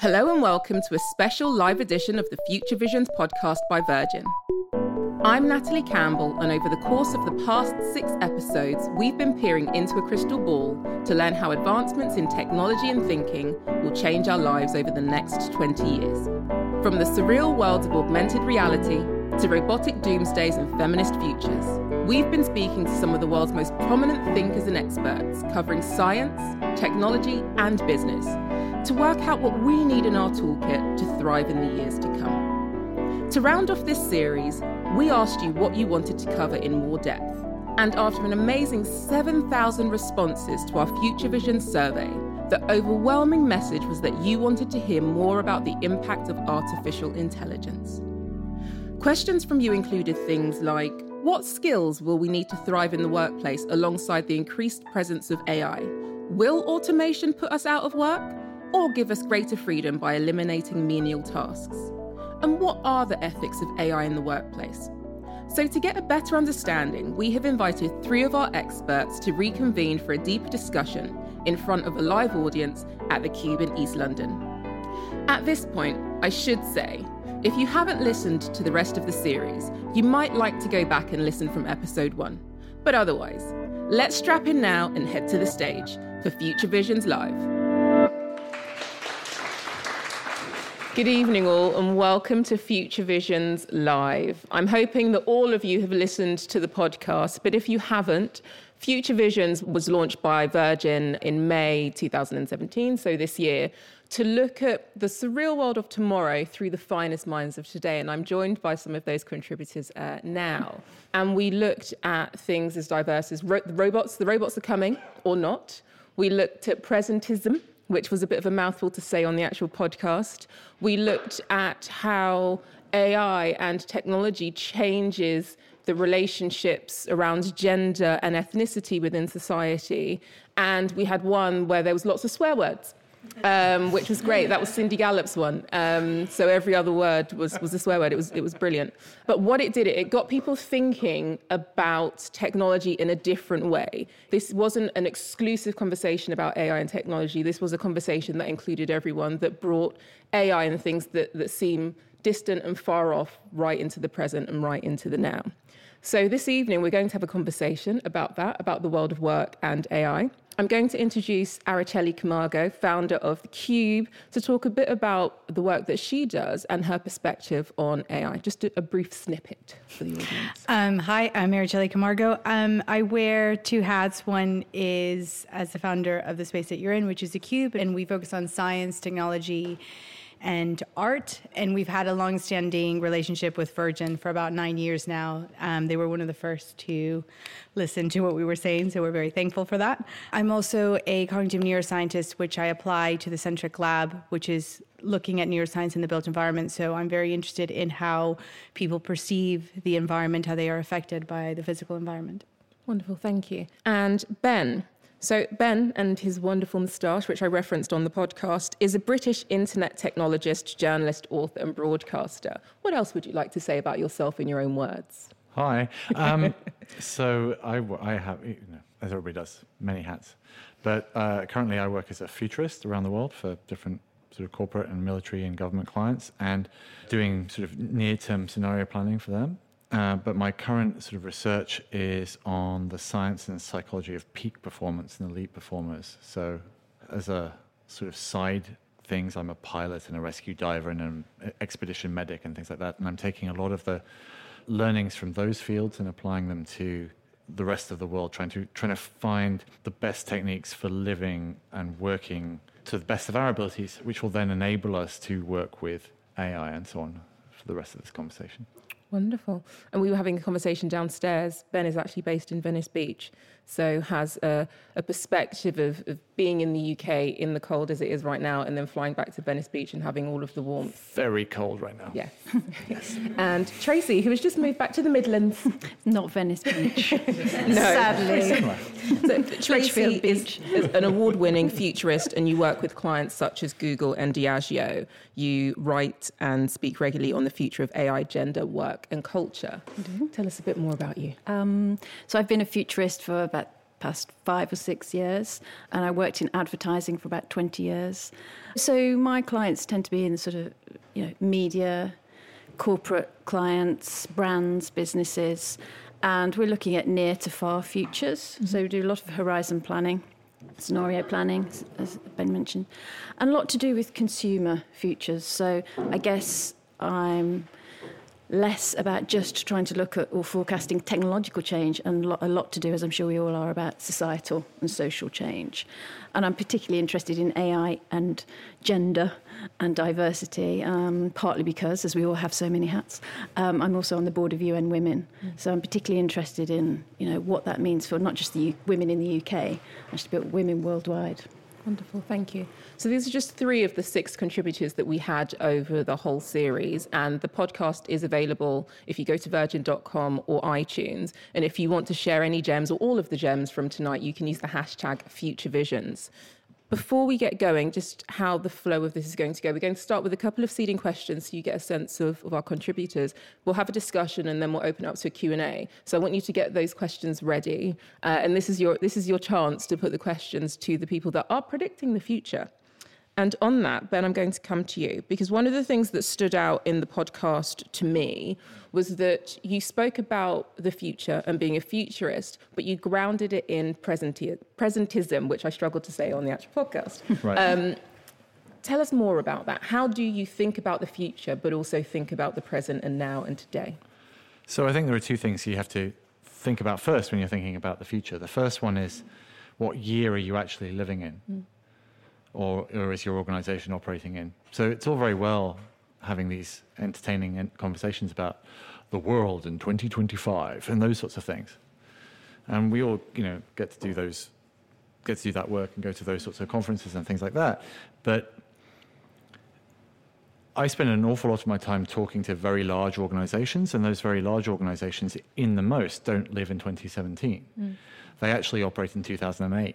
Hello and welcome to a special live edition of the Future Visions podcast by Virgin. I'm Natalie Campbell, and over the course of the past six episodes, we've been peering into a crystal ball to learn how advancements in technology and thinking will change our lives over the next 20 years. From the surreal worlds of augmented reality to robotic doomsdays and feminist futures, we've been speaking to some of the world's most prominent thinkers and experts covering science, technology, and business to work out what we need in our toolkit to thrive in the years to come. To round off this series, we asked you what you wanted to cover in more depth. And after an amazing 7,000 responses to our Future Vision survey, the overwhelming message was that you wanted to hear more about the impact of artificial intelligence. Questions from you included things like What skills will we need to thrive in the workplace alongside the increased presence of AI? Will automation put us out of work? Or give us greater freedom by eliminating menial tasks? And what are the ethics of AI in the workplace? So, to get a better understanding, we have invited three of our experts to reconvene for a deeper discussion in front of a live audience at the Cube in East London. At this point, I should say, if you haven't listened to the rest of the series, you might like to go back and listen from episode one. But otherwise, let's strap in now and head to the stage for Future Visions Live. Good evening, all, and welcome to Future Visions Live. I'm hoping that all of you have listened to the podcast, but if you haven't, Future Visions was launched by Virgin in May 2017, so this year, to look at the surreal world of tomorrow through the finest minds of today. And I'm joined by some of those contributors uh, now. And we looked at things as diverse as ro- the robots, the robots are coming or not. We looked at presentism, which was a bit of a mouthful to say on the actual podcast. We looked at how AI and technology changes the relationships around gender and ethnicity within society. And we had one where there was lots of swear words um, which was great. That was Cindy Gallop's one. Um, so every other word was, was a swear word. It was, it was brilliant. But what it did, it got people thinking about technology in a different way. This wasn't an exclusive conversation about AI and technology. This was a conversation that included everyone, that brought AI and things that, that seem distant and far off right into the present and right into the now. So this evening, we're going to have a conversation about that, about the world of work and AI. I'm going to introduce Araceli Camargo, founder of The Cube, to talk a bit about the work that she does and her perspective on AI. Just a, a brief snippet for the audience. Um, hi, I'm Araceli Camargo. Um, I wear two hats. One is as the founder of the space that you're in, which is The Cube, and we focus on science, technology, and art. And we've had a long-standing relationship with Virgin for about nine years now. Um, they were one of the first to listen to what we were saying, so we're very thankful for that. I'm also a cognitive neuroscientist, which I apply to the Centric Lab, which is looking at neuroscience in the built environment. So I'm very interested in how people perceive the environment, how they are affected by the physical environment. Wonderful, thank you. And Ben, so, Ben and his wonderful moustache, which I referenced on the podcast, is a British internet technologist, journalist, author, and broadcaster. What else would you like to say about yourself in your own words? Hi. Um, so, I, I have, you know, as everybody does, many hats. But uh, currently, I work as a futurist around the world for different sort of corporate and military and government clients and doing sort of near term scenario planning for them. Uh, but my current sort of research is on the science and psychology of peak performance and elite performers. So, as a sort of side things, I'm a pilot and a rescue diver and an expedition medic and things like that. And I'm taking a lot of the learnings from those fields and applying them to the rest of the world, trying to trying to find the best techniques for living and working to the best of our abilities, which will then enable us to work with AI and so on for the rest of this conversation. Wonderful. And we were having a conversation downstairs. Ben is actually based in Venice Beach, so has a, a perspective of, of, being in the UK in the cold as it is right now, and then flying back to Venice Beach and having all of the warmth. Very cold right now. Yeah. yes. And Tracy, who has just moved back to the Midlands. Not Venice Beach. no. Sadly. So Tracy is, is, an award-winning futurist, and you work with clients such as Google and Diageo. You write and speak regularly on the future of AI, gender, work, and culture. Mm-hmm. Tell us a bit more about you. Um, so I've been a futurist for about past five or six years, and I worked in advertising for about 20 years. So my clients tend to be in the sort of you know media, corporate clients, brands, businesses, and we're looking at near to far futures. Mm-hmm. So we do a lot of horizon planning. Scenario planning, as Ben mentioned, and a lot to do with consumer futures. So, I guess I'm less about just trying to look at or forecasting technological change and a lot to do, as I'm sure we all are, about societal and social change. And I'm particularly interested in AI and gender and diversity, um, partly because, as we all have so many hats, um, I'm also on the board of UN Women. Mm. So I'm particularly interested in you know, what that means for not just the U- women in the UK, actually, but women worldwide. Wonderful, thank you. So these are just three of the six contributors that we had over the whole series, and the podcast is available if you go to virgin.com or iTunes. And if you want to share any gems or all of the gems from tonight, you can use the hashtag Future Visions. Before we get going, just how the flow of this is going to go, we're going to start with a couple of seeding questions so you get a sense of, of our contributors. We'll have a discussion and then we'll open up to a Q&A. So I want you to get those questions ready. Uh, and this is, your, this is your chance to put the questions to the people that are predicting the future. And on that, Ben, I'm going to come to you because one of the things that stood out in the podcast to me was that you spoke about the future and being a futurist, but you grounded it in presenti- presentism, which I struggled to say on the actual podcast. Right. Um, tell us more about that. How do you think about the future, but also think about the present and now and today? So I think there are two things you have to think about first when you're thinking about the future. The first one is what year are you actually living in? Mm or, or is your organization operating in? So it's all very well having these entertaining conversations about the world in 2025 and those sorts of things. And we all, you know, get to do those, get to do that work and go to those sorts of conferences and things like that. But I spend an awful lot of my time talking to very large organizations, and those very large organizations, in the most, don't live in 2017. Mm. They actually operate in 2008.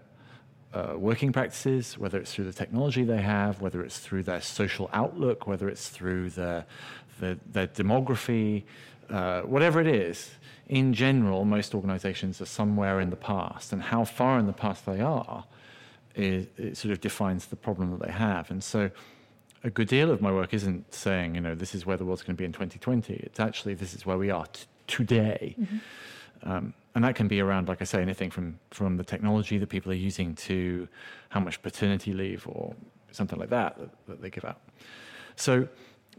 uh, working practices, whether it's through the technology they have, whether it's through their social outlook, whether it's through their, their, their demography, uh, whatever it is, in general, most organizations are somewhere in the past. And how far in the past they are is, it sort of defines the problem that they have. And so a good deal of my work isn't saying, you know, this is where the world's going to be in 2020. It's actually, this is where we are t- today. Mm-hmm. Um, and that can be around, like I say, anything from, from the technology that people are using to how much paternity leave or something like that that, that they give out. So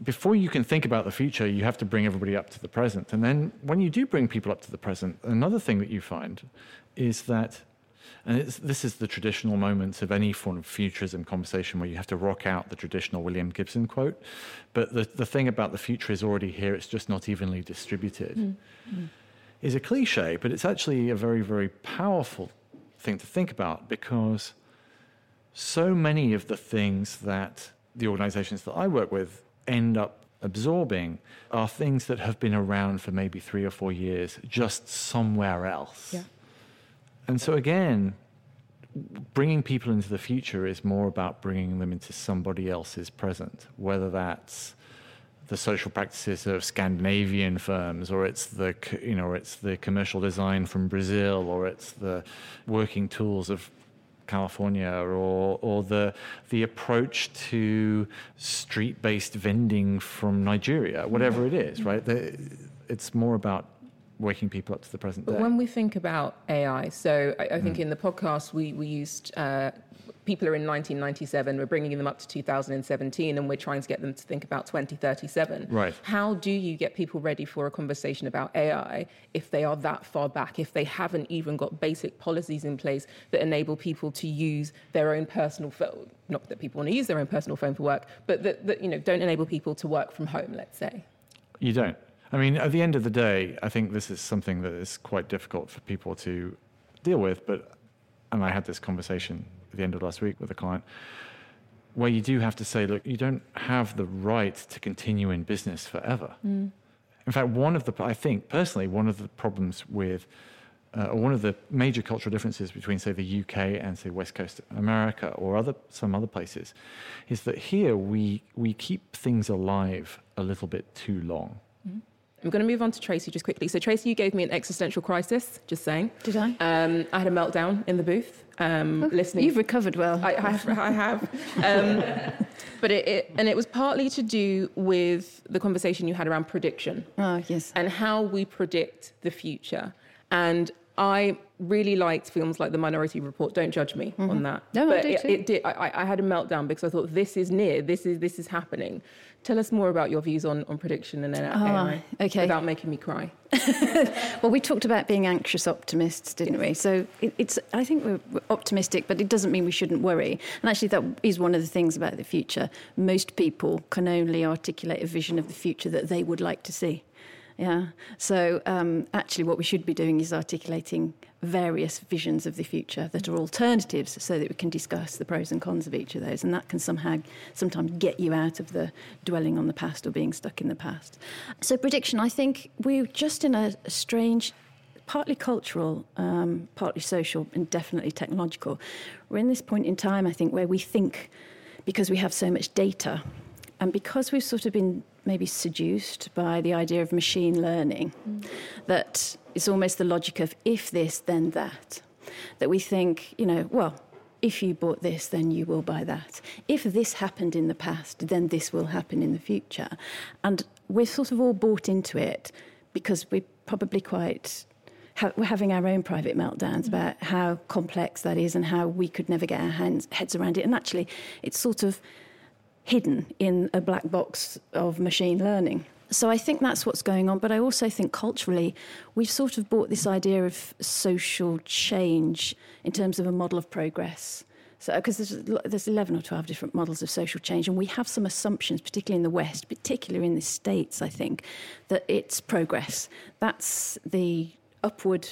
before you can think about the future, you have to bring everybody up to the present. And then when you do bring people up to the present, another thing that you find is that, and this is the traditional moments of any form of futurism conversation where you have to rock out the traditional William Gibson quote. But the, the thing about the future is already here, it's just not evenly distributed. Mm-hmm. Is a cliche, but it's actually a very, very powerful thing to think about because so many of the things that the organizations that I work with end up absorbing are things that have been around for maybe three or four years, just somewhere else. Yeah. And so, again, bringing people into the future is more about bringing them into somebody else's present, whether that's the social practices of Scandinavian firms, or it's the you know, or it's the commercial design from Brazil, or it's the working tools of California or, or the, the approach to street based vending from Nigeria, whatever it is, right? The, it's more about waking people up to the present day. but when we think about AI, so I, I think mm. in the podcast we, we used uh, people are in 1997, we're bringing them up to 2017, and we're trying to get them to think about 2037. Right. How do you get people ready for a conversation about AI if they are that far back, if they haven't even got basic policies in place that enable people to use their own personal phone? Not that people want to use their own personal phone for work, but that, that you know don't enable people to work from home. Let's say. You don't. I mean, at the end of the day, I think this is something that is quite difficult for people to deal with. But, and I had this conversation at the end of last week with a client, where you do have to say, look, you don't have the right to continue in business forever. Mm. In fact, one of the, I think personally, one of the problems with, uh, or one of the major cultural differences between, say, the UK and, say, West Coast America or other some other places, is that here we we keep things alive a little bit too long. I'm going to move on to Tracy just quickly. So, Tracy, you gave me an existential crisis, just saying. Did I? Um, I had a meltdown in the booth. Um, oh, listening. You've recovered well. I, I have. I have. Um, but it, it, and it was partly to do with the conversation you had around prediction. Oh, yes. And how we predict the future. And I really liked films like The Minority Report. Don't judge me mm-hmm. on that. No, but I did it, too. it did. I, I, had a meltdown because I thought this is near. This is this is happening. Tell us more about your views on, on prediction and then AI oh, okay. without making me cry. well, we talked about being anxious optimists, didn't we? So it, it's I think we're, we're optimistic, but it doesn't mean we shouldn't worry. And actually, that is one of the things about the future. Most people can only articulate a vision of the future that they would like to see. Yeah. So um, actually, what we should be doing is articulating various visions of the future that are alternatives, so that we can discuss the pros and cons of each of those, and that can somehow sometimes get you out of the dwelling on the past or being stuck in the past. So prediction, I think we're just in a, strange. Partly cultural, um, partly social, and definitely technological. We're in this point in time, I think, where we think because we have so much data and because we've sort of been maybe seduced by the idea of machine learning, mm. that it's almost the logic of if this, then that. That we think, you know, well, if you bought this, then you will buy that. If this happened in the past, then this will happen in the future. And we're sort of all bought into it because we're probably quite. we're having our own private meltdowns mm. about how complex that is and how we could never get our hands, heads around it. And actually, it's sort of hidden in a black box of machine learning. so I think that's what's going on. But I also think culturally, we've sort of bought this idea of social change in terms of a model of progress. So, because there's, there's 11 or 12 different models of social change, and we have some assumptions, particularly in the West, particularly in the States, I think, that it's progress. That's the upward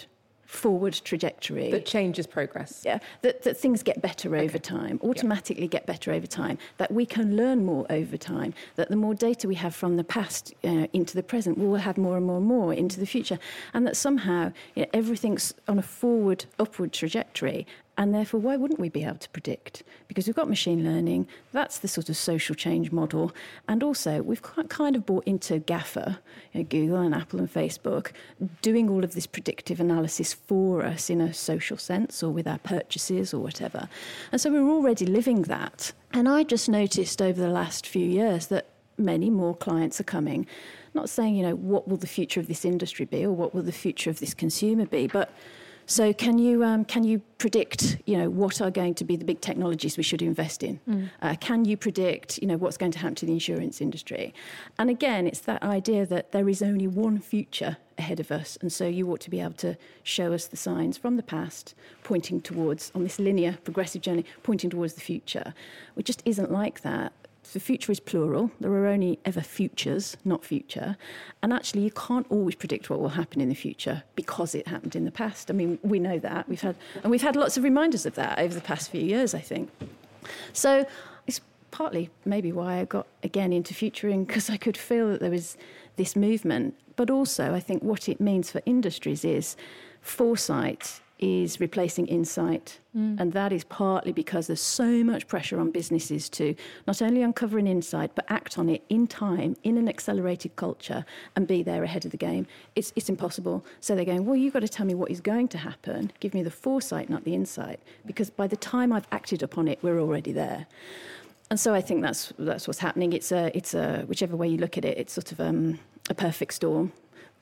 forward trajectory. That changes progress. Yeah, that, that things get better okay. over time, automatically get better over time, that we can learn more over time, that the more data we have from the past uh, into the present, we'll have more and more and more into the future. And that somehow you know, everything's on a forward, upward trajectory. And therefore, why wouldn't we be able to predict? Because we've got machine learning, that's the sort of social change model. And also, we've kind of bought into GAFA, you know, Google and Apple and Facebook, doing all of this predictive analysis for us in a social sense or with our purchases or whatever. And so we're already living that. And I just noticed over the last few years that many more clients are coming. Not saying, you know, what will the future of this industry be or what will the future of this consumer be, but so can you um, can you predict you know what are going to be the big technologies we should invest in? Mm. Uh, can you predict you know what's going to happen to the insurance industry? And again, it's that idea that there is only one future ahead of us, and so you ought to be able to show us the signs from the past, pointing towards on this linear progressive journey, pointing towards the future. It just isn't like that the future is plural. There are only ever futures, not future. And actually, you can't always predict what will happen in the future because it happened in the past. I mean, we know that. We've had, and we've had lots of reminders of that over the past few years, I think. So it's partly maybe why I got again into futuring because I could feel that there was this movement. But also, I think what it means for industries is foresight is replacing insight. Mm. And that is partly because there's so much pressure on businesses to not only uncover an insight, but act on it in time, in an accelerated culture, and be there ahead of the game. It's, it's impossible. So they're going, well, you've got to tell me what is going to happen. Give me the foresight, not the insight. Because by the time I've acted upon it, we're already there. And so I think that's, that's what's happening. It's a, it's a, whichever way you look at it, it's sort of um, a perfect storm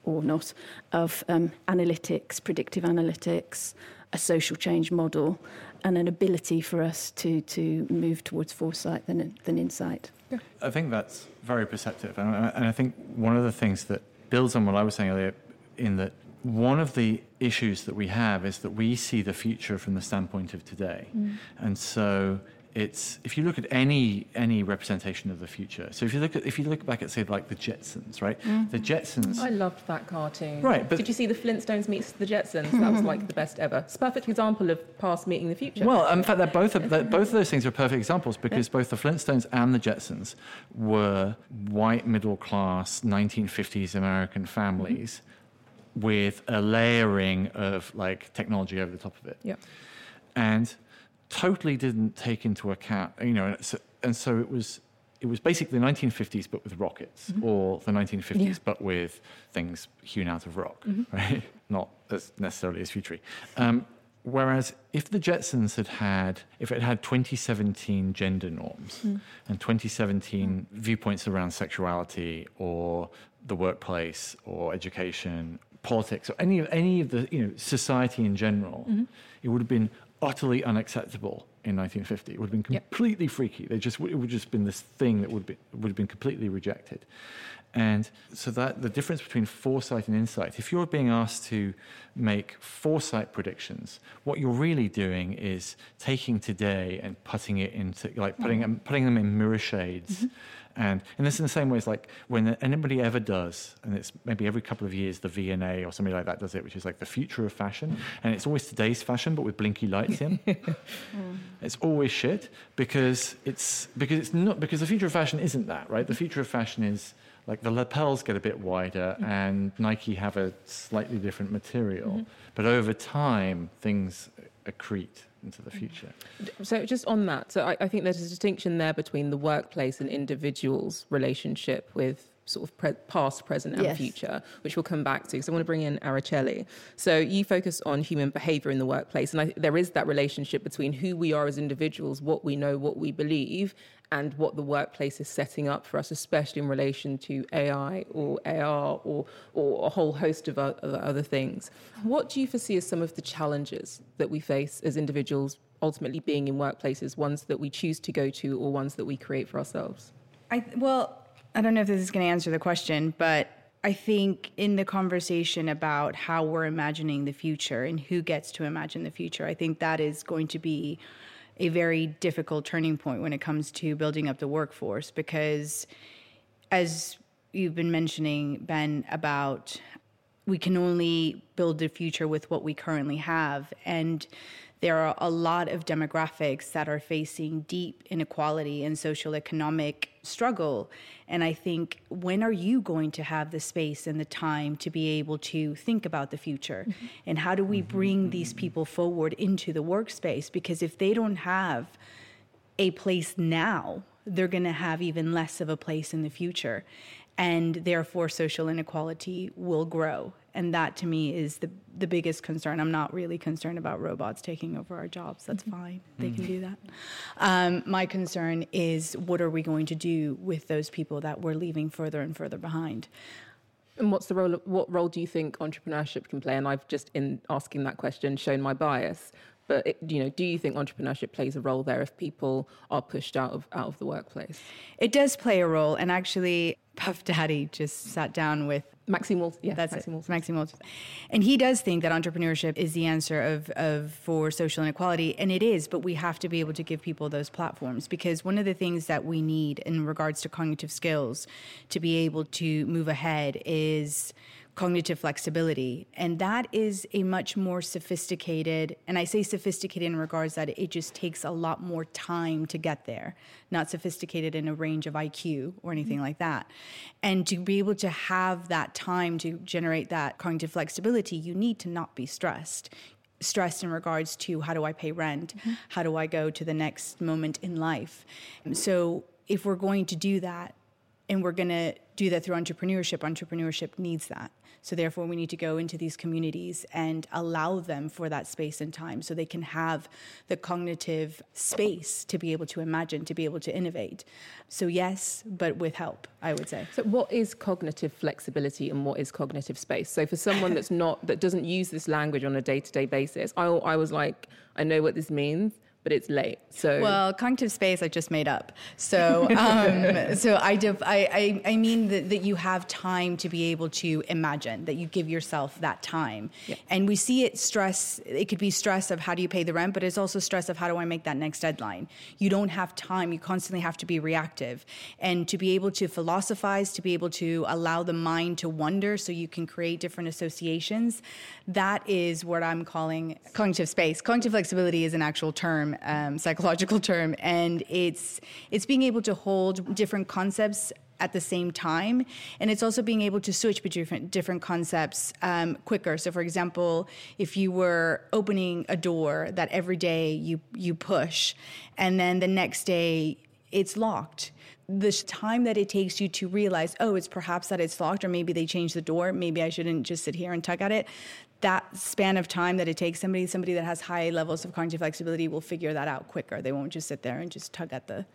or not of um, analytics, predictive analytics, a social change model, and an ability for us to, to move towards foresight than, than insight. Yeah. I think that's very perceptive. And, and I think one of the things that builds on what I was saying earlier, in that one of the issues that we have is that we see the future from the standpoint of today. Mm. And so it's if you look at any any representation of the future. So if you look at if you look back at say like the Jetsons, right? Mm. The Jetsons. I loved that cartoon. Right, but did you see the Flintstones meets the Jetsons? That was like the best ever. It's a perfect example of past meeting the future. Well, in fact, they're both they're, both of those things are perfect examples because yeah. both the Flintstones and the Jetsons were white middle class 1950s American families. Mm-hmm. With a layering of like technology over the top of it. Yeah. And totally didn't take into account, you know, and so, and so it was it was basically the 1950s but with rockets mm-hmm. or the 1950s yeah. but with things hewn out of rock mm-hmm. right not as necessarily as future um, whereas if the jetsons had had if it had 2017 gender norms mm. and 2017 mm. viewpoints around sexuality or the workplace or education politics or any of any of the you know society in general mm-hmm. it would have been utterly unacceptable in 1950. It would have been completely yep. freaky. They just it would have just been this thing that would be would have been completely rejected. And so that the difference between foresight and insight, if you're being asked to make foresight predictions, what you're really doing is taking today and putting it into like putting mm-hmm. putting them in mirror shades. Mm-hmm and, and this in the same way as like when anybody ever does, and it's maybe every couple of years the V&A or somebody like that does it, which is like the future of fashion. And it's always today's fashion, but with blinky lights in. mm. It's always shit because it's, because it's not, because the future of fashion isn't that, right? The future of fashion is like the lapels get a bit wider mm. and Nike have a slightly different material. Mm-hmm. But over time, things accrete into the future. So, just on that, so I, I, think there's a distinction there between the workplace and individuals' relationship with sort of pre- past, present, and yes. future, which we'll come back to. So, I want to bring in Araceli. So, you focus on human behavior in the workplace, and I, there is that relationship between who we are as individuals, what we know, what we believe, and what the workplace is setting up for us, especially in relation to AI or AR or, or a whole host of other things. What do you foresee as some of the challenges that we face as individuals, ultimately being in workplaces, ones that we choose to go to or ones that we create for ourselves? I, well, I don't know if this is going to answer the question, but I think in the conversation about how we're imagining the future and who gets to imagine the future, I think that is going to be a very difficult turning point when it comes to building up the workforce because as you've been mentioning Ben about we can only build the future with what we currently have. And there are a lot of demographics that are facing deep inequality and social economic struggle. And I think, when are you going to have the space and the time to be able to think about the future? Mm-hmm. And how do we mm-hmm. bring these people forward into the workspace? Because if they don't have a place now, they're going to have even less of a place in the future. And therefore, social inequality will grow and that to me is the the biggest concern. I'm not really concerned about robots taking over our jobs. That's mm-hmm. fine; they mm-hmm. can do that. Um, my concern is what are we going to do with those people that we're leaving further and further behind. And what's the role? Of, what role do you think entrepreneurship can play? And I've just, in asking that question, shown my bias. But it, you know, do you think entrepreneurship plays a role there if people are pushed out of out of the workplace? It does play a role, and actually, Puff Daddy just sat down with Maxime Walters. Yeah, that's Maxime Walters. Maxime Walters. And he does think that entrepreneurship is the answer of, of for social inequality, and it is. But we have to be able to give people those platforms because one of the things that we need in regards to cognitive skills to be able to move ahead is cognitive flexibility. And that is a much more sophisticated, and I say sophisticated in regards that it just takes a lot more time to get there, not sophisticated in a range of IQ or anything mm-hmm. like that. And to be able to have that time to generate that cognitive flexibility, you need to not be stressed stressed in regards to how do I pay rent? Mm-hmm. How do I go to the next moment in life? So if we're going to do that and we're going to do that through entrepreneurship, entrepreneurship needs that. So therefore, we need to go into these communities and allow them for that space and time so they can have the cognitive space to be able to imagine, to be able to innovate. So yes, but with help, I would say. So what is cognitive flexibility and what is cognitive space? So for someone that's not, that doesn't use this language on a day-to-day basis, I, I was like, I know what this means but it's late. So well, cognitive space I just made up. So um, so I, def- I, I I mean that, that you have time to be able to imagine that you give yourself that time, yeah. and we see it stress. It could be stress of how do you pay the rent, but it's also stress of how do I make that next deadline. You don't have time. You constantly have to be reactive, and to be able to philosophize, to be able to allow the mind to wonder, so you can create different associations. That is what I'm calling cognitive space. Cognitive flexibility is an actual term term, um, psychological term, and it's it's being able to hold different concepts at the same time, and it's also being able to switch between different concepts um, quicker. So, for example, if you were opening a door that every day you you push, and then the next day it's locked the time that it takes you to realize, oh, it's perhaps that it's locked, or maybe they changed the door. Maybe I shouldn't just sit here and tug at it that span of time that it takes somebody somebody that has high levels of cognitive flexibility will figure that out quicker. They won't just sit there and just tug at the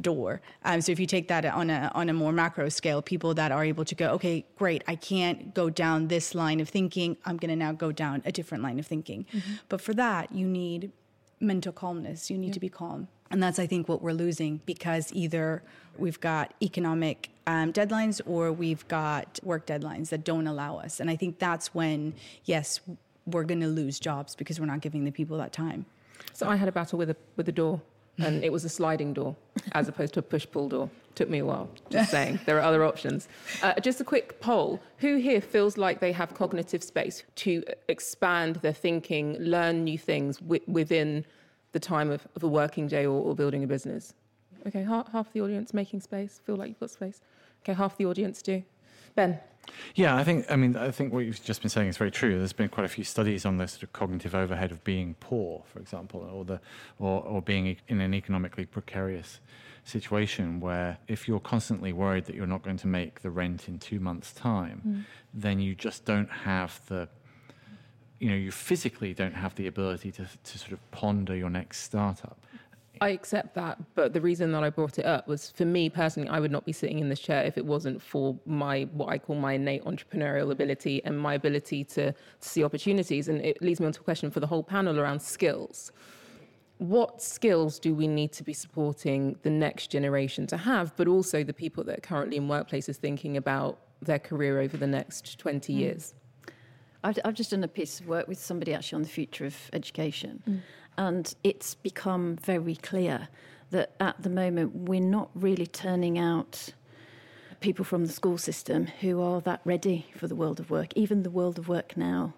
door. Um, so if you take that on a on a more macro scale people that are able to go okay great i can't go down this line of thinking. I'm going to now go down a different line of thinking. Mm-hmm. but for that you need mental calmness. You need to be calm. And that's, I think, what we're losing because either we've got economic um, deadlines or we've got work deadlines that don't allow us. And I think that's when, yes, we're going to lose jobs because we're not giving the people that time. So I had a battle with a with a door, and it was a sliding door as opposed to a push pull door. Took me a while. Just saying, there are other options. Uh, just a quick poll: Who here feels like they have cognitive space to expand their thinking, learn new things within? the time of, of a working day or, or building a business. Okay, half, half the audience making space, feel like you've got space. Okay, half the audience do. Ben. Yeah, I think I mean I think what you've just been saying is very true. There's been quite a few studies on the sort of cognitive overhead of being poor, for example, or the or, or being in an economically precarious situation where if you're constantly worried that you're not going to make the rent in two months' time, mm. then you just don't have the you know you physically don't have the ability to, to sort of ponder your next startup I accept that, but the reason that I brought it up was for me personally, I would not be sitting in this chair if it wasn't for my what I call my innate entrepreneurial ability and my ability to, to see opportunities. And it leads me on to a question for the whole panel around skills. what skills do we need to be supporting the next generation to have, but also the people that are currently in workplaces thinking about their career over the next 20 mm. years? I've, I've, just done a piece of work with somebody actually on the future of education, mm. And it's become very clear that at the moment we're not really turning out people from the school system who are that ready for the world of work, even the world of work now.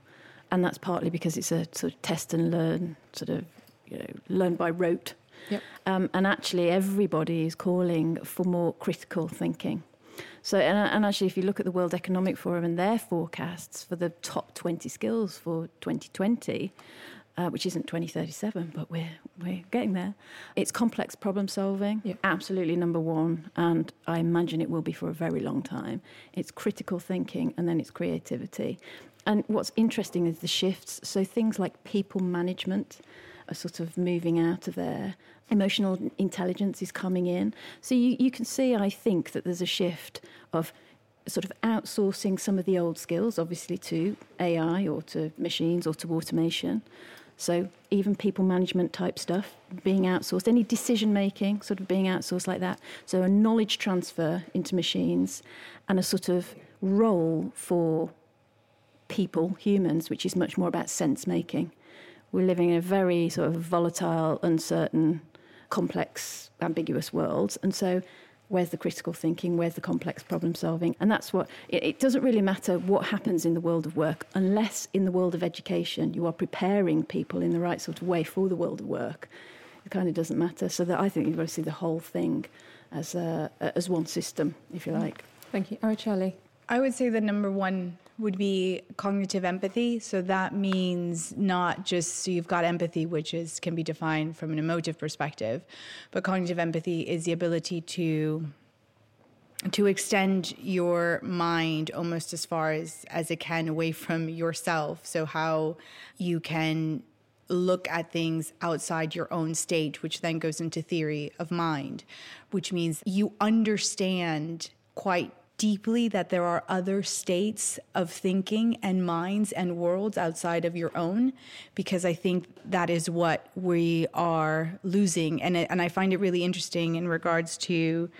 And that's partly because it's a sort of test and learn sort of you know, learn by rote. Yep. Um, and actually, everybody is calling for more critical thinking. So, and, and, actually, if you look at the World Economic Forum and their forecasts for the top 20 skills for 2020, uh, which isn't 2037, but we're, we're getting there, it's complex problem solving, yep. absolutely number one, and I imagine it will be for a very long time. It's critical thinking, and then it's creativity. And what's interesting is the shifts. So, things like people management are sort of moving out of there. Emotional intelligence is coming in. So you, you can see, I think, that there's a shift of sort of outsourcing some of the old skills, obviously, to AI or to machines or to automation. So even people management type stuff being outsourced, any decision making sort of being outsourced like that. So a knowledge transfer into machines and a sort of role for people, humans, which is much more about sense making we're living in a very sort of volatile, uncertain, complex, ambiguous world. And so, where's the critical thinking? Where's the complex problem solving? And that's what it, it, doesn't really matter what happens in the world of work, unless in the world of education you are preparing people in the right sort of way for the world of work. It kind of doesn't matter. So that I think you've got to see the whole thing as a, as one system, if you like. Thank you, Araceli. I would say the number one would be cognitive empathy. So that means not just so you've got empathy, which is can be defined from an emotive perspective, but cognitive empathy is the ability to to extend your mind almost as far as as it can away from yourself. So how you can look at things outside your own state, which then goes into theory of mind, which means you understand quite deeply that there are other states of thinking and minds and worlds outside of your own because I think that is what we are losing. And and I find it really interesting in regards to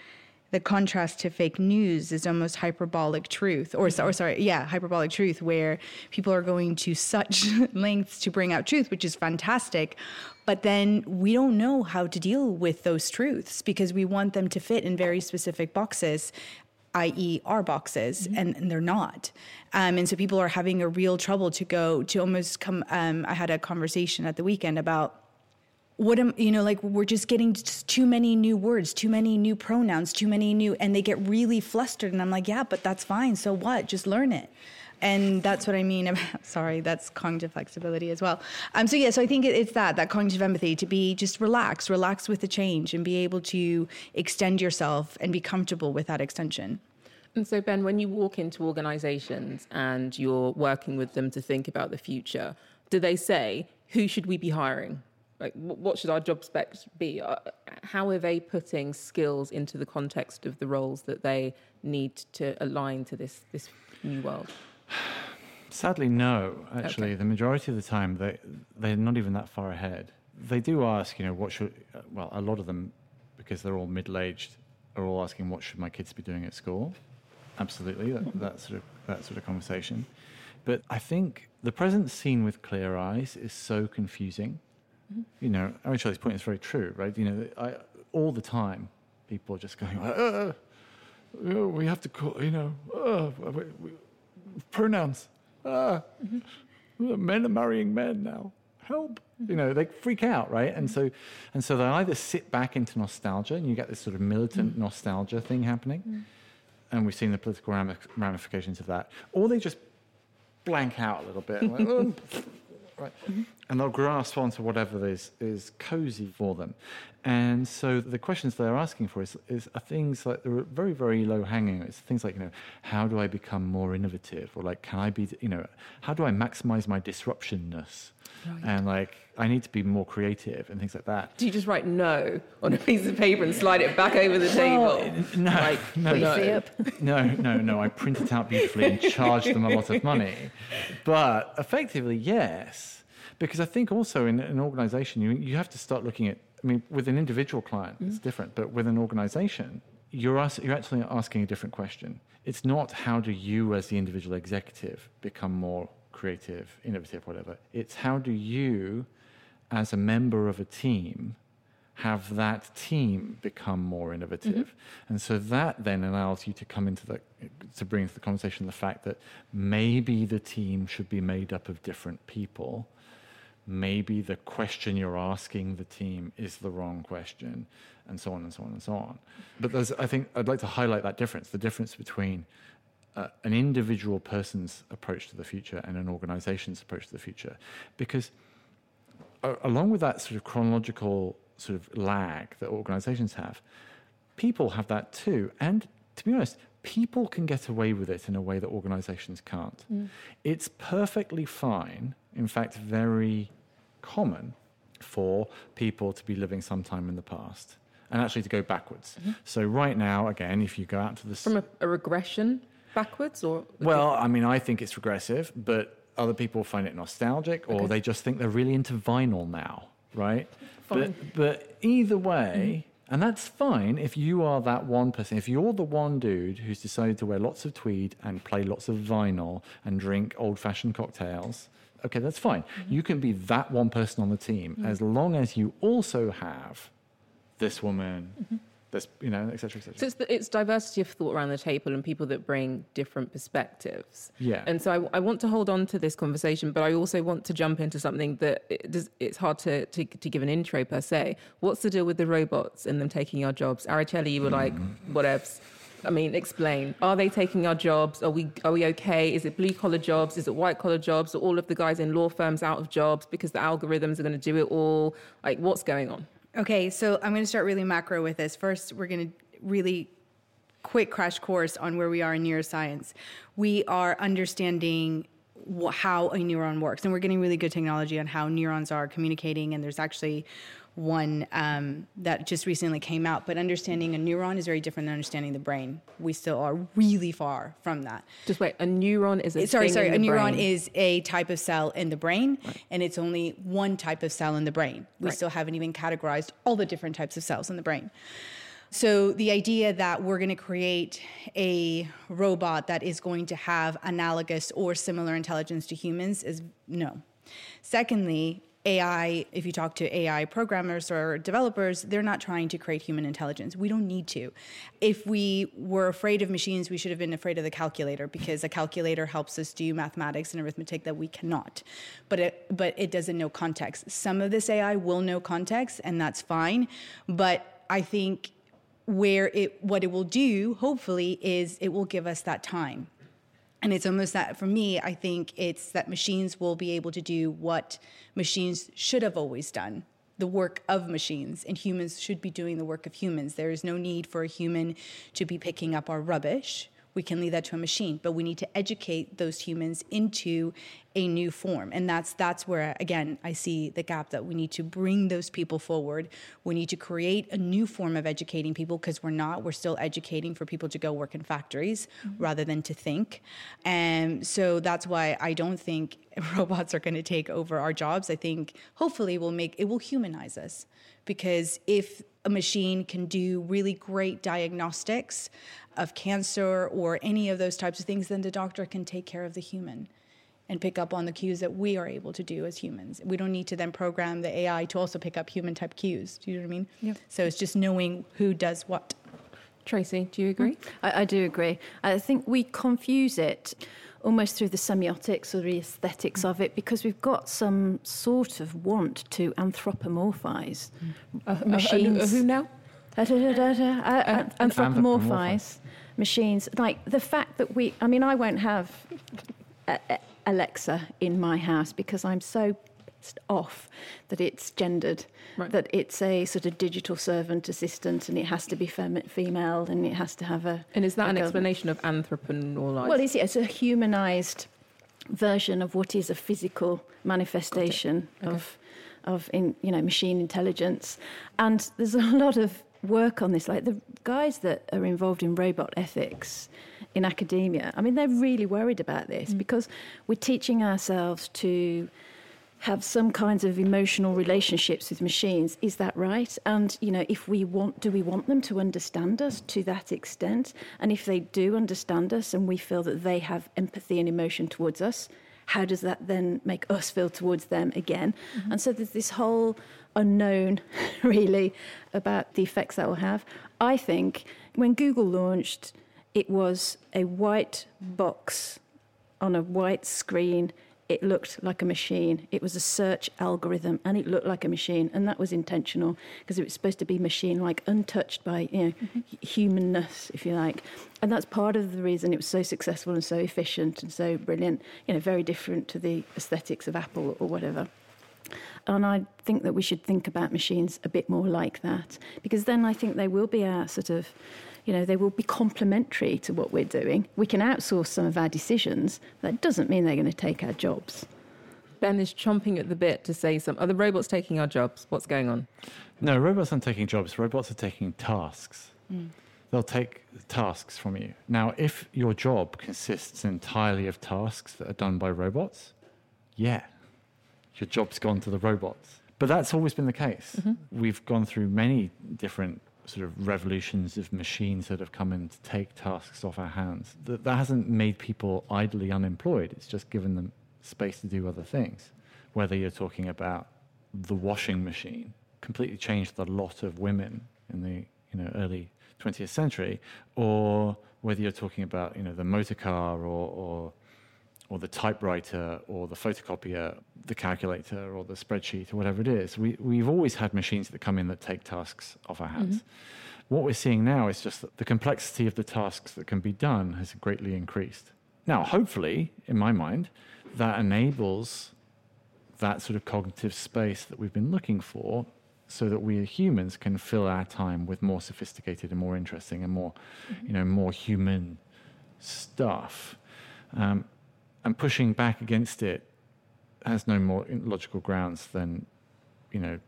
the contrast to fake news is almost hyperbolic truth or, or sorry yeah hyperbolic truth where people are going to such lengths to bring out truth which is fantastic. But then we don't know how to deal with those truths because we want them to fit in very specific boxes i.e., our boxes, mm-hmm. and, and, they're not. Um, and so people are having a real trouble to go to almost come. Um, I had a conversation at the weekend about what am you know like we're just getting just too many new words too many new pronouns too many new and they get really flustered and i'm like yeah but that's fine so what just learn it and that's what I mean. About, sorry, that's cognitive flexibility as well. Um, so yeah, so I think it's that that cognitive empathy to be just relaxed, relax with the change, and be able to extend yourself and be comfortable with that extension. And so, Ben, when you walk into organizations and you're working with them to think about the future, do they say, who should we be hiring? Like, what should our job specs be? Uh, how are they putting skills into the context of the roles that they need to align to this, this new world? Sadly, no. Actually, okay. the majority of the time, they they're not even that far ahead. They do ask, you know, what should well, a lot of them, because they're all middle-aged, are all asking, what should my kids be doing at school? Absolutely, that, that sort of that sort of conversation. But I think the present scene with clear eyes is so confusing. Mm-hmm. You know, Araceli's point is very true, right? You know, I, all the time, people are just going, uh, we have to call, you know, uh, we, we, pronouns. Ah, mm-hmm. men are marrying men now. Help. Mm-hmm. You know, they freak out, right? And so, and so they either sit back into nostalgia, and you get this sort of militant mm-hmm. nostalgia thing happening, mm-hmm. and we've seen the political ramifications of that, or they just blank out a little bit, like, oh, right? Mm-hmm. And they'll grasp onto whatever is is cozy for them. And so the questions they're asking for is, is are things like they're very very low hanging. It's things like you know how do I become more innovative, or like can I be you know how do I maximize my disruptionness, right. and like I need to be more creative and things like that. Do you just write no on a piece of paper and slide it back over the table? No, like, no, no, no, no, no. I print it out beautifully and charge them a lot of money. But effectively, yes because I think also in an organization, you, you have to start looking at, I mean, with an individual client, it's mm-hmm. different, but with an organization, you're, ask, you're actually asking a different question. It's not how do you, as the individual executive, become more creative, innovative, whatever. It's how do you, as a member of a team, have that team become more innovative. Mm-hmm. And so that then allows you to come into the, to bring into the conversation the fact that maybe the team should be made up of different people. Maybe the question you're asking the team is the wrong question, and so on and so on and so on. But there's, I think I'd like to highlight that difference the difference between uh, an individual person's approach to the future and an organization's approach to the future. Because uh, along with that sort of chronological sort of lag that organizations have, people have that too. And to be honest, people can get away with it in a way that organizations can't. It's perfectly fine, in fact, very common for people to be living sometime in the past and actually to go backwards. So, right now, again, if you go out to the From a, a regression backwards, or well, I mean, I think it's regressive, but other people find it nostalgic, or they just think they're really into vinyl now, right? But, but either way, and that's fine if you are that one person. If you're the one dude who's decided to wear lots of tweed and play lots of vinyl and drink old fashioned cocktails, okay, that's fine. Mm-hmm. You can be that one person on the team mm-hmm. as long as you also have this woman, mm-hmm. This, you know, et cetera, et cetera. So it's, the, it's diversity of thought around the table and people that bring different perspectives. Yeah. And so I, I want to hold on to this conversation, but I also want to jump into something that it does, it's hard to, to, to give an intro per se. What's the deal with the robots and them taking our jobs? Araceli, you were hmm. like, whatevs. I mean, explain. Are they taking our jobs? Are we are we okay? Is it blue collar jobs? Is it white collar jobs? Are all of the guys in law firms out of jobs because the algorithms are going to do it all? Like, what's going on? Okay, so I'm going to start really macro with this. First, we're going to really quick crash course on where we are in neuroscience. We are understanding how a neuron works, and we're getting really good technology on how neurons are communicating. And there's actually one um, that just recently came out. But understanding a neuron is very different than understanding the brain. We still are really far from that. Just wait. A neuron is a sorry, sorry. A neuron brain. is a type of cell in the brain, and it's only one type of cell in the brain. We Right. still haven't even categorized all the different types of cells in the brain. So the idea that we're going to create a robot that is going to have analogous or similar intelligence to humans is no. Secondly, AI, if you talk to AI programmers or developers, they're not trying to create human intelligence. We don't need to. If we were afraid of machines, we should have been afraid of the calculator because a calculator helps us do mathematics and arithmetic that we cannot. But it, but it doesn't know context. Some of this AI will know context, and that's fine. But I think where it what it will do, hopefully, is it will give us that time. And it's almost that for me, I think it's that machines will be able to do what machines should have always done the work of machines, and humans should be doing the work of humans. There is no need for a human to be picking up our rubbish. We can leave that to a machine, but we need to educate those humans into a new form. And that's that's where again I see the gap that we need to bring those people forward. We need to create a new form of educating people because we're not, we're still educating for people to go work in factories mm-hmm. rather than to think. And so that's why I don't think robots are going to take over our jobs. I think hopefully will make it will humanize us because if a machine can do really great diagnostics of cancer or any of those types of things, then the doctor can take care of the human and pick up on the cues that we are able to do as humans. We don't need to then program the AI to also pick up human type cues. Do you know what I mean? Yeah. So it's just knowing who does what. Tracy, do you agree? Mm. I, I do agree. I think we confuse it almost through the semiotics or the aesthetics of it because we've got some sort of want to anthropomorphize machines. Uh, who now? Uh, da, da, da, da, uh, an- Anthropomorphize. anthropomorphize machines. Like the fact that we, I mean, I won't have uh, uh, Alexa in my house because I'm so pissed off that it's gendered, Right. that it's a sort of digital servant assistant and it has to be fem- female and it has to have a. And is that an girl. explanation of anthropomorphized? Well, it's, it's a humanized version of what is a physical manifestation of, of in, you know, machine intelligence. And there's a lot of work on this. Like the guys that are involved in robot ethics in academia, I mean, they're really worried about this mm. because we're teaching ourselves to have some kinds of emotional relationships with machines. Is that right? And you know, if we want, do we want them to understand us to that extent? And if they do understand us, and we feel that they have empathy and emotion towards us, how does that then make us feel towards them again? Mm-hmm. And so there's this whole unknown, really, about the effects that will have. I think when Google launched, it was a white box on a white screen it looked like a machine. It was a search algorithm and it looked like a machine. And that was intentional because it was supposed to be machine like, untouched by you know, mm-hmm. humanness, if you like. And that's part of the reason it was so successful and so efficient and so brilliant, you know, very different to the aesthetics of Apple or whatever. And I think that we should think about machines a bit more like that because then I think they will be our sort of you know, they will be complementary to what we're doing. We can outsource some of our decisions. That doesn't mean they're going to take our jobs. Ben is chomping at the bit to say something. Are the robots taking our jobs? What's going on? No, robots aren't taking jobs. Robots are taking tasks. Mm. They'll take tasks from you. Now, if your job consists entirely of tasks that are done by robots, yeah, your job's gone to the robots. But that's always been the case. Mm-hmm. We've gone through many different sort of revolutions of machines that have come in to take tasks off our hands. That, that hasn't made people idly unemployed. It's just given them space to do other things. Whether you're talking about the washing machine, completely changed the lot of women in the you know early 20th century, or whether you're talking about you know the motor car or, or or the typewriter or the photocopier, the calculator or the spreadsheet or whatever it is. We, we've always had machines that come in that take tasks off our hands. Mm-hmm. What we're seeing now is just that the complexity of the tasks that can be done has greatly increased. Now, hopefully, in my mind, that enables that sort of cognitive space that we've been looking for so that we humans can fill our time with more sophisticated and more interesting and more, mm-hmm. you know, more human stuff. Um, and pushing back against it has no more logical grounds than, you know,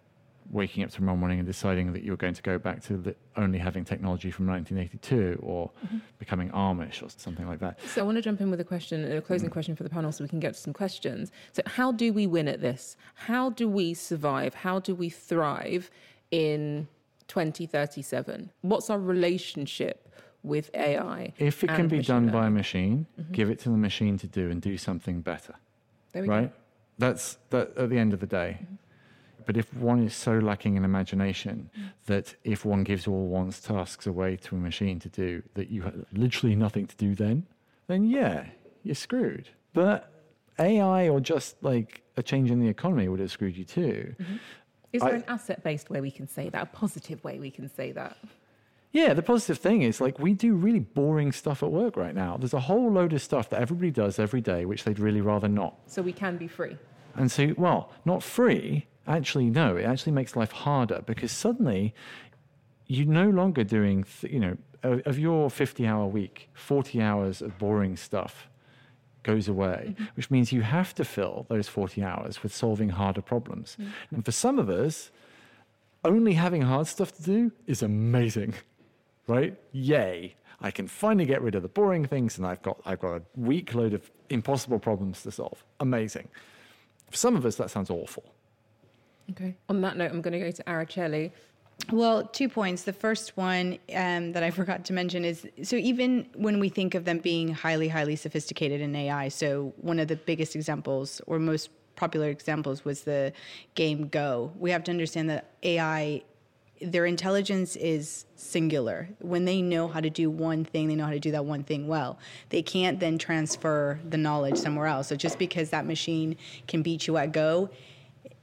waking up tomorrow morning and deciding that you're going to go back to only having technology from 1982 or mm-hmm. becoming Amish or something like that. So I want to jump in with a question, a closing mm question for the panel so we can get to some questions. So how do we win at this? How do we survive? How do we thrive in 2037? What's our relationship with AI. If it can be done learning. by a machine, mm-hmm. give it to the machine to do and do something better. right? Go. That's that at the end of the day. Mm-hmm. But if one is so lacking in imagination mm-hmm. that if one gives all one's tasks away to a machine to do, that you have literally nothing to do then, then yeah, you're screwed. But AI or just like a change in the economy would have screwed you too. Mm-hmm. Is there I, an asset based way we can say that, a positive way we can say that? Yeah, the positive thing is like we do really boring stuff at work right now. There's a whole load of stuff that everybody does every day, which they'd really rather not. So we can be free. And so, well, not free. Actually, no. It actually makes life harder because suddenly you're no longer doing, th- you know, of your 50 hour week, 40 hours of boring stuff goes away, mm-hmm. which means you have to fill those 40 hours with solving harder problems. Mm-hmm. And for some of us, only having hard stuff to do is amazing right? Yay. I can finally get rid of the boring things and I've got, I've got a week load of impossible problems to solve. Amazing. For some of us, that sounds awful. Okay. On that note, I'm going to go to Araceli. Well, two points. The first one um, that I forgot to mention is so even when we think of them being highly, highly sophisticated in AI, so one of the biggest examples or most popular examples was the game Go. We have to understand that AI their intelligence is singular. When they know how to do one thing, they know how to do that one thing well. They can't then transfer the knowledge somewhere else. So just because that machine can beat you at Go,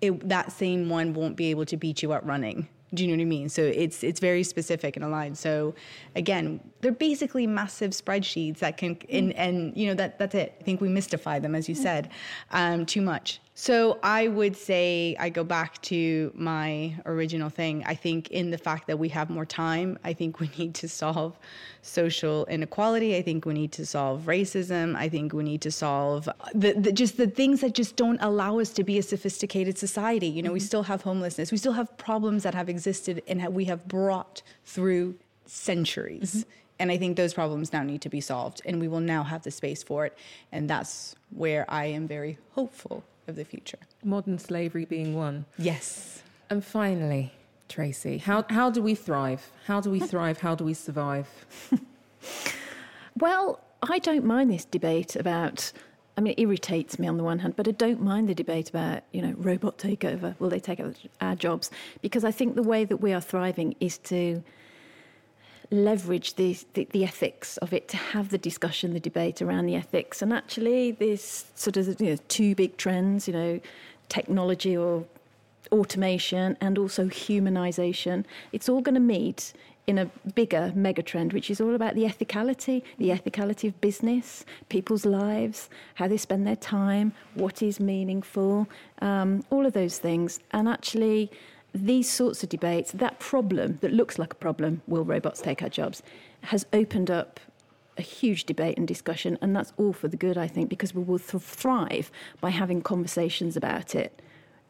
it, that same one won't be able to beat you at running. Do you know what I mean? So it's it's very specific and aligned. So again, they're basically massive spreadsheets that can and, and you know that that's it. I think we mystify them, as you said, um, too much. So I would say I go back to my original thing. I think in the fact that we have more time, I think we need to solve social inequality. I think we need to solve racism. I think we need to solve the, the just the things that just don't allow us to be a sophisticated society. You know, mm-hmm. we still have homelessness. We still have problems that have existed and we have brought through centuries. Mm-hmm. And I think those problems now need to be solved, and we will now have the space for it. And that's where I am very hopeful of the future. Modern slavery being one. Yes. And finally, Tracy, how, how do we thrive? How do we thrive? How do we survive? well, I don't mind this debate about. I mean, it irritates me on the one hand, but I don't mind the debate about, you know, robot takeover. Will they take our jobs? Because I think the way that we are thriving is to leverage the, the, the, ethics of it to have the discussion, the debate around the ethics. And actually, this sort of you know, two big trends, you know, technology or automation and also humanization, it's all going to meet in a bigger megatrend, which is all about the ethicality, the ethicality of business, people's lives, how they spend their time, what is meaningful, um, all of those things. And actually, these sorts of debates, that problem that looks like a problem, will robots take our jobs, has opened up a huge debate and discussion, and that's all for the good, I think, because we will th- thrive by having conversations about it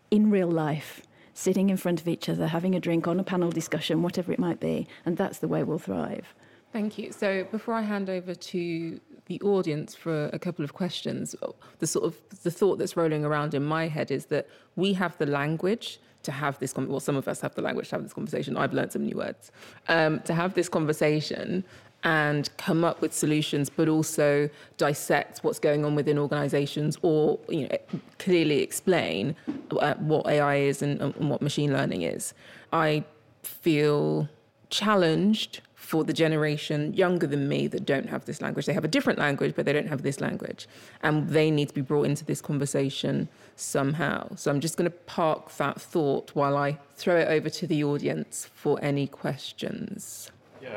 in real life, sitting in front of each other, having a drink on a panel discussion, whatever it might be, and that's the way we'll thrive. Thank you. So before I hand over to the audience for a couple of questions, the sort of the thought that's rolling around in my head is that we have the language to have this, conversation, well, some of us have the language to have this conversation. I've learned some new words. Um, to have this conversation and come up with solutions, but also dissect what's going on within organizations or you know, clearly explain uh, what AI is and, and what machine learning is. I feel challenged for the generation younger than me that don't have this language. They have a different language, but they don't have this language. And they need to be brought into this conversation somehow. So I'm just going to park that thought while I throw it over to the audience for any questions. Yeah,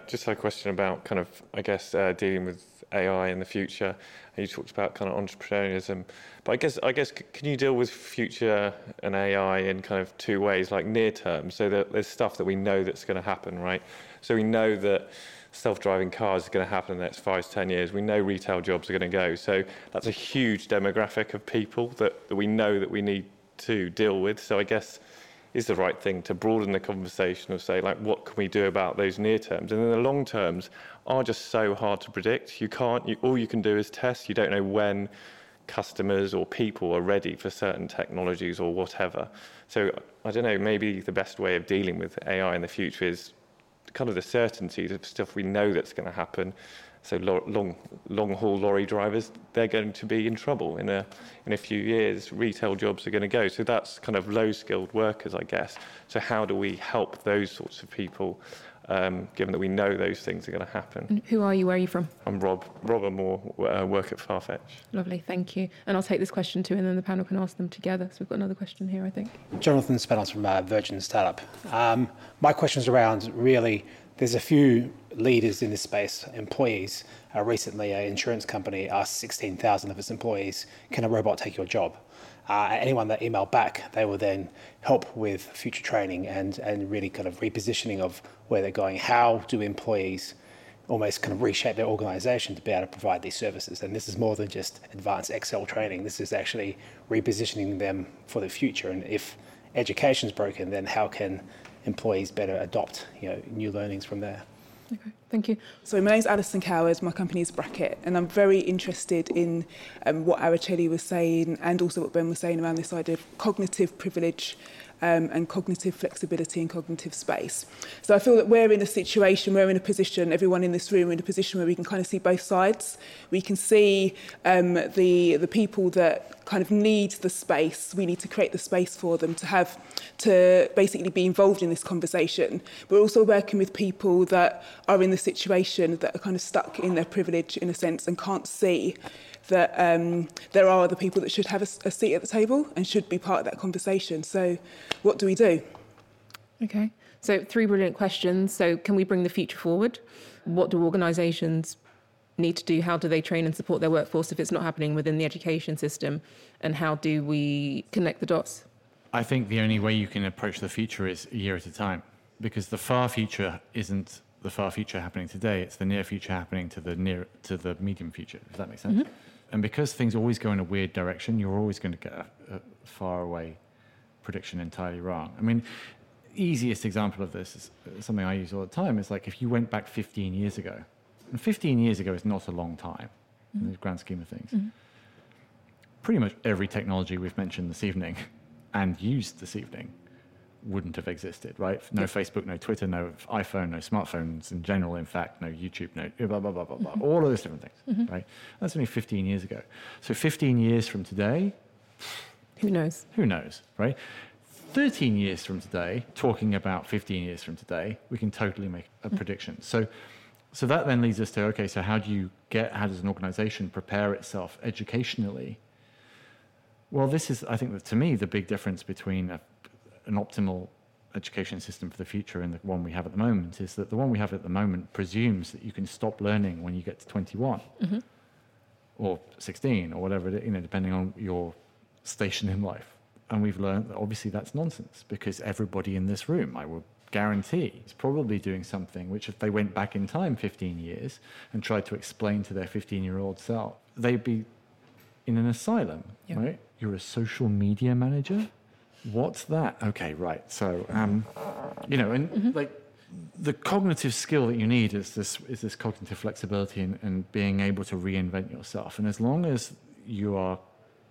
uh, just had a question about kind of, I guess, uh, dealing with AI in the future. You talked about kind of entrepreneurialism, but I guess, I guess, can you deal with future and AI in kind of two ways, like near term, so that there's stuff that we know that's going to happen, right? So we know that self-driving cars are going to happen in the next five to ten years. We know retail jobs are going to go. So that's a huge demographic of people that, that we know that we need to deal with. So I guess is the right thing to broaden the conversation of say like what can we do about those near terms? And then the long terms are just so hard to predict. You can't you, all you can do is test. You don't know when customers or people are ready for certain technologies or whatever. So i don't know maybe the best way of dealing with ai in the future is kind of the certainties of stuff we know that's going to happen so long long haul lorry drivers they're going to be in trouble in a in a few years retail jobs are going to go so that's kind of low skilled workers i guess so how do we help those sorts of people um, given that we know those things are going to happen. And who are you? Where are you from? I'm Rob. Rob Moore, uh, work at Farfetch. Lovely, thank you. And I'll take this question too, and then the panel can ask them together. So we've got another question here, I think. Jonathan Spanos from uh, Virgin Startup. Um, my question is around really there's a few leaders in this space, employees. Uh, recently, an insurance company asked 16,000 of its employees, can a robot take your job? Uh, anyone that emailed back, they will then help with future training and, and really kind of repositioning of where they're going. How do employees almost kind of reshape their organization to be able to provide these services? And this is more than just advanced Excel training. This is actually repositioning them for the future. And if education is broken, then how can employees better adopt you know, new learnings from there. Okay, thank you. So my name is Alison Coward, my company is Bracket, and I'm very interested in um, what Araceli was saying and also what Ben was saying around this idea of cognitive privilege um, and cognitive flexibility and cognitive space. So I feel that we're in a situation, we're in a position, everyone in this room we're in a position where we can kind of see both sides. We can see um, the, the people that kind of need the space. We need to create the space for them to have, to basically be involved in this conversation. But we're also working with people that are in the situation that are kind of stuck in their privilege in a sense and can't see that um, there are other people that should have a, a seat at the table and should be part of that conversation. So, what do we do? Okay. So, three brilliant questions. So, can we bring the future forward? What do organisations need to do? How do they train and support their workforce if it's not happening within the education system? And how do we connect the dots? I think the only way you can approach the future is a year at a time because the far future isn't the far future happening today, it's the near future happening to the near to the medium future. Does that make sense? Mm-hmm. And because things always go in a weird direction, you're always going to get a, a far away prediction entirely wrong. I mean, easiest example of this is something I use all the time. Is like if you went back 15 years ago, and 15 years ago is not a long time mm-hmm. in the grand scheme of things. Mm-hmm. pretty much every technology we've mentioned this evening and used this evening wouldn't have existed, right? No Facebook, no Twitter, no iPhone, no smartphones in general, in fact, no YouTube, no blah, blah, blah, blah, blah. Mm-hmm. All of those different things, mm-hmm. right? That's only 15 years ago. So 15 years from today, who knows? Who knows, right? 13 years from today, talking about 15 years from today, we can totally make a mm-hmm. prediction. So, so that then leads us to okay, so how do you get, how does an organization prepare itself educationally? Well, this is, I think, to me, the big difference between a, an optimal education system for the future and the one we have at the moment is that the one we have at the moment presumes that you can stop learning when you get to 21 mm-hmm. or 16 or whatever it is, you know, depending on your station in life. And we've learned that obviously that's nonsense because everybody in this room, I will guarantee, is probably doing something which, if they went back in time 15 years and tried to explain to their 15 year old self, they'd be in an asylum, yeah. right? You're a social media manager? What's that? Okay, right. So, um, you know, and mm-hmm. like the cognitive skill that you need is this is this cognitive flexibility and, and being able to reinvent yourself. And as long as you are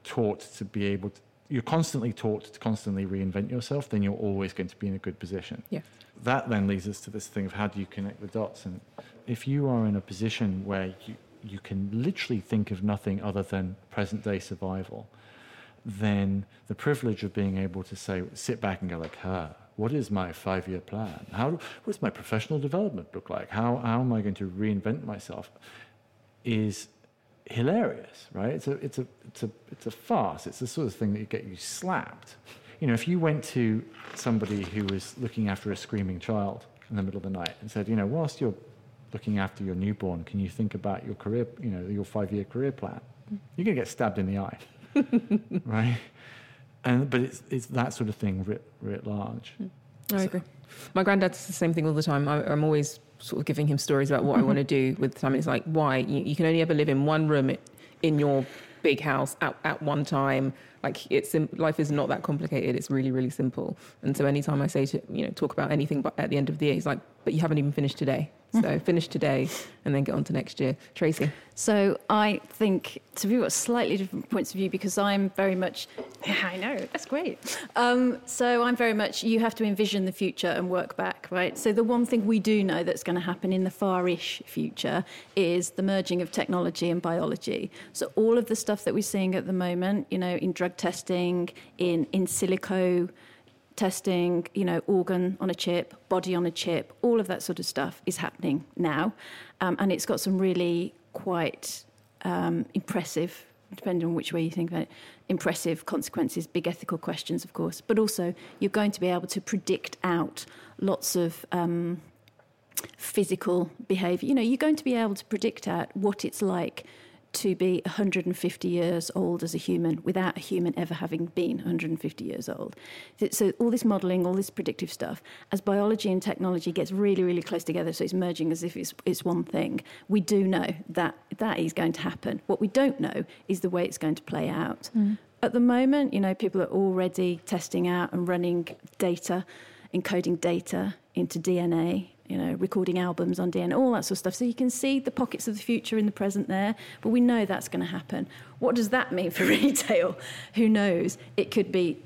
taught to be able to, you're constantly taught to constantly reinvent yourself, then you're always going to be in a good position. Yeah. That then leads us to this thing of how do you connect the dots? And if you are in a position where you, you can literally think of nothing other than present day survival, then the privilege of being able to say, sit back and go like, huh, what is my five-year plan? How, what does my professional development look like? How, how am I going to reinvent myself? Is hilarious, right? It's a, it's a, it's a, it's a farce. It's the sort of thing that you get you slapped. You know, if you went to somebody who was looking after a screaming child in the middle of the night and said, you know, whilst you're looking after your newborn, can you think about your career, you know, your five-year career plan? Mm. You're going to get stabbed in the eye. right? And but it's it's that sort of thing writ, writ large. Hmm. I so. agree. My granddad does the same thing all the time. I, am always sort of giving him stories about what I want to do with time. It's like why you, you, can only ever live in one room in your big house at, at one time. Like it's life is not that complicated. It's really really simple. And so anytime I say to you know talk about anything, but at the end of the year, he's like, but you haven't even finished today. So mm-hmm. finish today and then get on to next year. Tracy. So I think to view got slightly different points of view because I'm very much, yeah, I know, that's great. Um, so I'm very much, you have to envision the future and work back, right? So the one thing we do know that's going to happen in the far-ish future is the merging of technology and biology. So all of the stuff that we're seeing at the moment, you know, in drug testing, in in silico, testing, you know, organ on a chip, body on a chip, all of that sort of stuff is happening now. Um, and it's got some really quite um, impressive, depending on which way you think about it, impressive consequences, big ethical questions, of course. But also, you're going to be able to predict out lots of. Um, physical behavior. You know, you're going to be able to predict out what it's like to be 150 years old as a human without a human ever having been 150 years old. So, all this modeling, all this predictive stuff, as biology and technology gets really, really close together, so it's merging as if it's, it's one thing, we do know that that is going to happen. What we don't know is the way it's going to play out. Mm. At the moment, you know, people are already testing out and running data, encoding data into DNA you know, recording albums on DNA, all that sort of stuff. So you can see the pockets of the future in the present there, but we know that's going to happen. What does that mean for retail? Who knows? It could be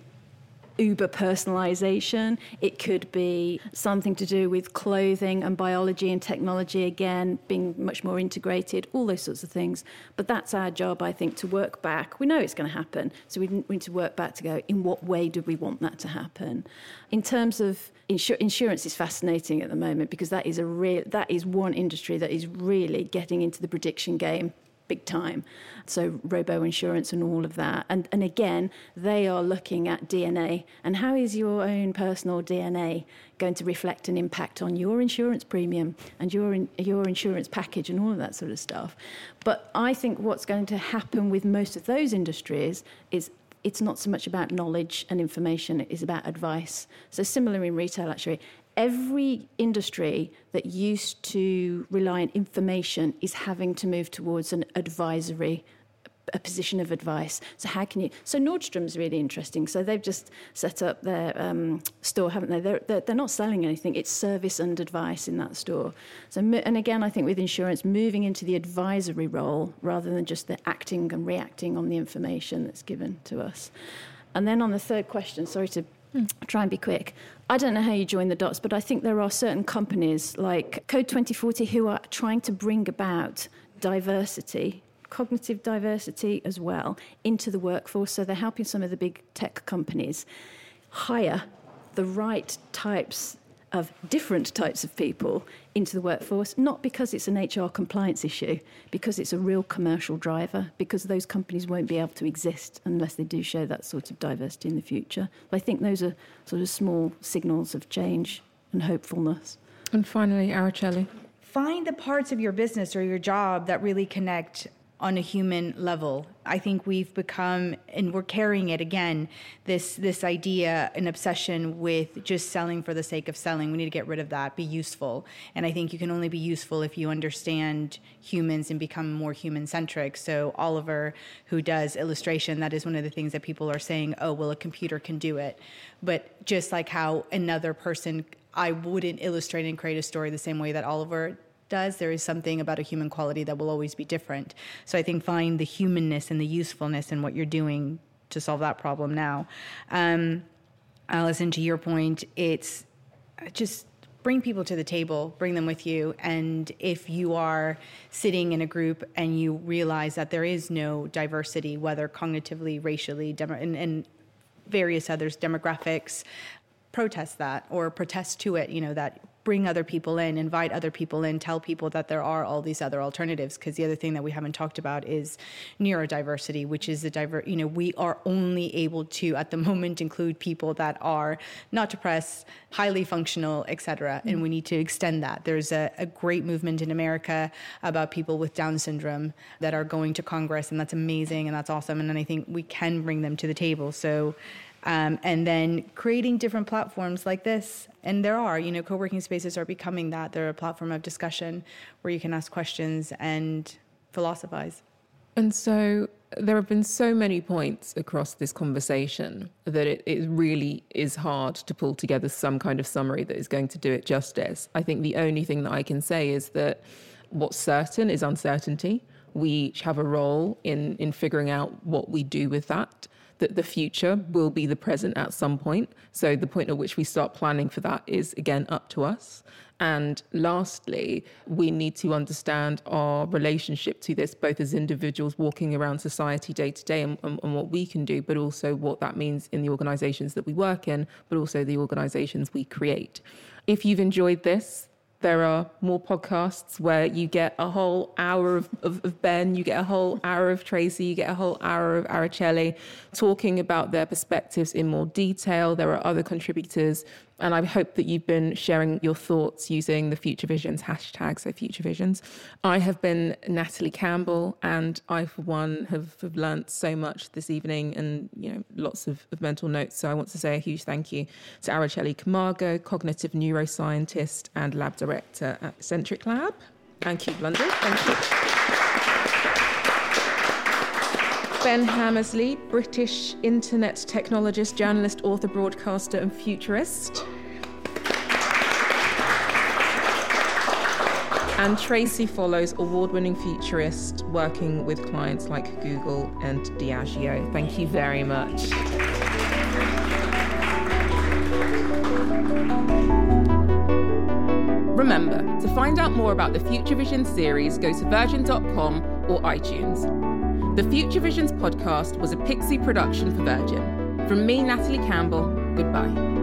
uber personalization. It could be something to do with clothing and biology and technology, again, being much more integrated, all those sorts of things. But that's our job, I think, to work back. We know it's going to happen. So we need to work back to go, in what way do we want that to happen? In terms of insur- insurance is fascinating at the moment because that is a real that is one industry that is really getting into the prediction game big time. So robo insurance and all of that. And and again, they are looking at DNA and how is your own personal DNA going to reflect an impact on your insurance premium and your in, your insurance package and all of that sort of stuff. But I think what's going to happen with most of those industries is it's not so much about knowledge and information, it is about advice. So, similar in retail, actually, every industry that used to rely on information is having to move towards an advisory a position of advice. So how can you? So Nordstrom's really interesting. So they've just set up their um, store, haven't they? They're, they're, they're not selling anything. It's service and advice in that store. So and again, I think with insurance, moving into the advisory role rather than just the acting and reacting on the information that's given to us. And then on the third question, sorry to Hmm. Try and be quick. I don't know how you join the dots, but I think there are certain companies like Code 2040 who are trying to bring about diversity cognitive diversity as well into the workforce. So they're helping some of the big tech companies hire the right types of different types of people into the workforce, not because it's an HR compliance issue, because it's a real commercial driver, because those companies won't be able to exist unless they do show that sort of diversity in the future. But I think those are sort of small signals of change and hopefulness. And finally, Araceli. Find the parts of your business or your job that really connect on a human level. I think we've become, and we're carrying it again, this this idea, an obsession with just selling for the sake of selling. We need to get rid of that. Be useful, and I think you can only be useful if you understand humans and become more human centric. So Oliver, who does illustration, that is one of the things that people are saying. Oh, well, a computer can do it, but just like how another person I wouldn't illustrate and create a story the same way that Oliver does, there is something about a human quality that will always be different. So I think find the humanness and the usefulness in what you're doing to solve that problem now. Um, Alison, to your point, it's just bring people to the table, bring them with you. And if you are sitting in a group and you realize that there is no diversity, whether cognitively, racially, and, and various others, demographics, protest that or protest to it, you know, that bring other people in, invite other people in, tell people that there are all these other alternatives. Because the other thing that we haven't talked about is neurodiversity, which is the diver. You know, we are only able to at the moment include people that are not depressed, highly functional, etc. Mm-hmm. And we need to extend that. There's a, a great movement in America about people with Down syndrome that are going to Congress, and that's amazing and that's awesome. And then I think we can bring them to the table. So um, and then creating different platforms like this. And there are, you know, co working spaces are becoming that. They're a platform of discussion where you can ask questions and philosophize. And so there have been so many points across this conversation that it, it, really is hard to pull together some kind of summary that is going to do it justice. I think the only thing that I can say is that what's certain is uncertainty. We each have a role in, in figuring out what we do with that that the future will be the present at some point. So the point at which we start planning for that is again up to us. And lastly, we need to understand our relationship to this, both as individuals walking around society day to day and, and, and, what we can do, but also what that means in the organizations that we work in, but also the organizations we create. If you've enjoyed this, there are more podcasts where you get a whole hour of, of, of, Ben, you get a whole hour of Tracy, you get a whole hour of Araceli talking about their perspectives in more detail. There are other contributors and I hope that you've been sharing your thoughts using the Future Visions hashtag, so Future Visions. I have been Natalie Campbell, and I, for one, have, have learnt so much this evening and, you know, lots of, of mental notes. So I want to say a huge thank you to Araceli Camargo, cognitive neuroscientist and lab director at Centric Lab, and Cube London. Thank you. Ben Hammersley, British internet technologist, journalist, author, broadcaster, and futurist. And Tracy Follows, award winning futurist, working with clients like Google and Diageo. Thank you very much. Remember, to find out more about the Future Vision series, go to virgin.com or iTunes. The Future Visions podcast was a Pixie production for Virgin. From me, Natalie Campbell, goodbye.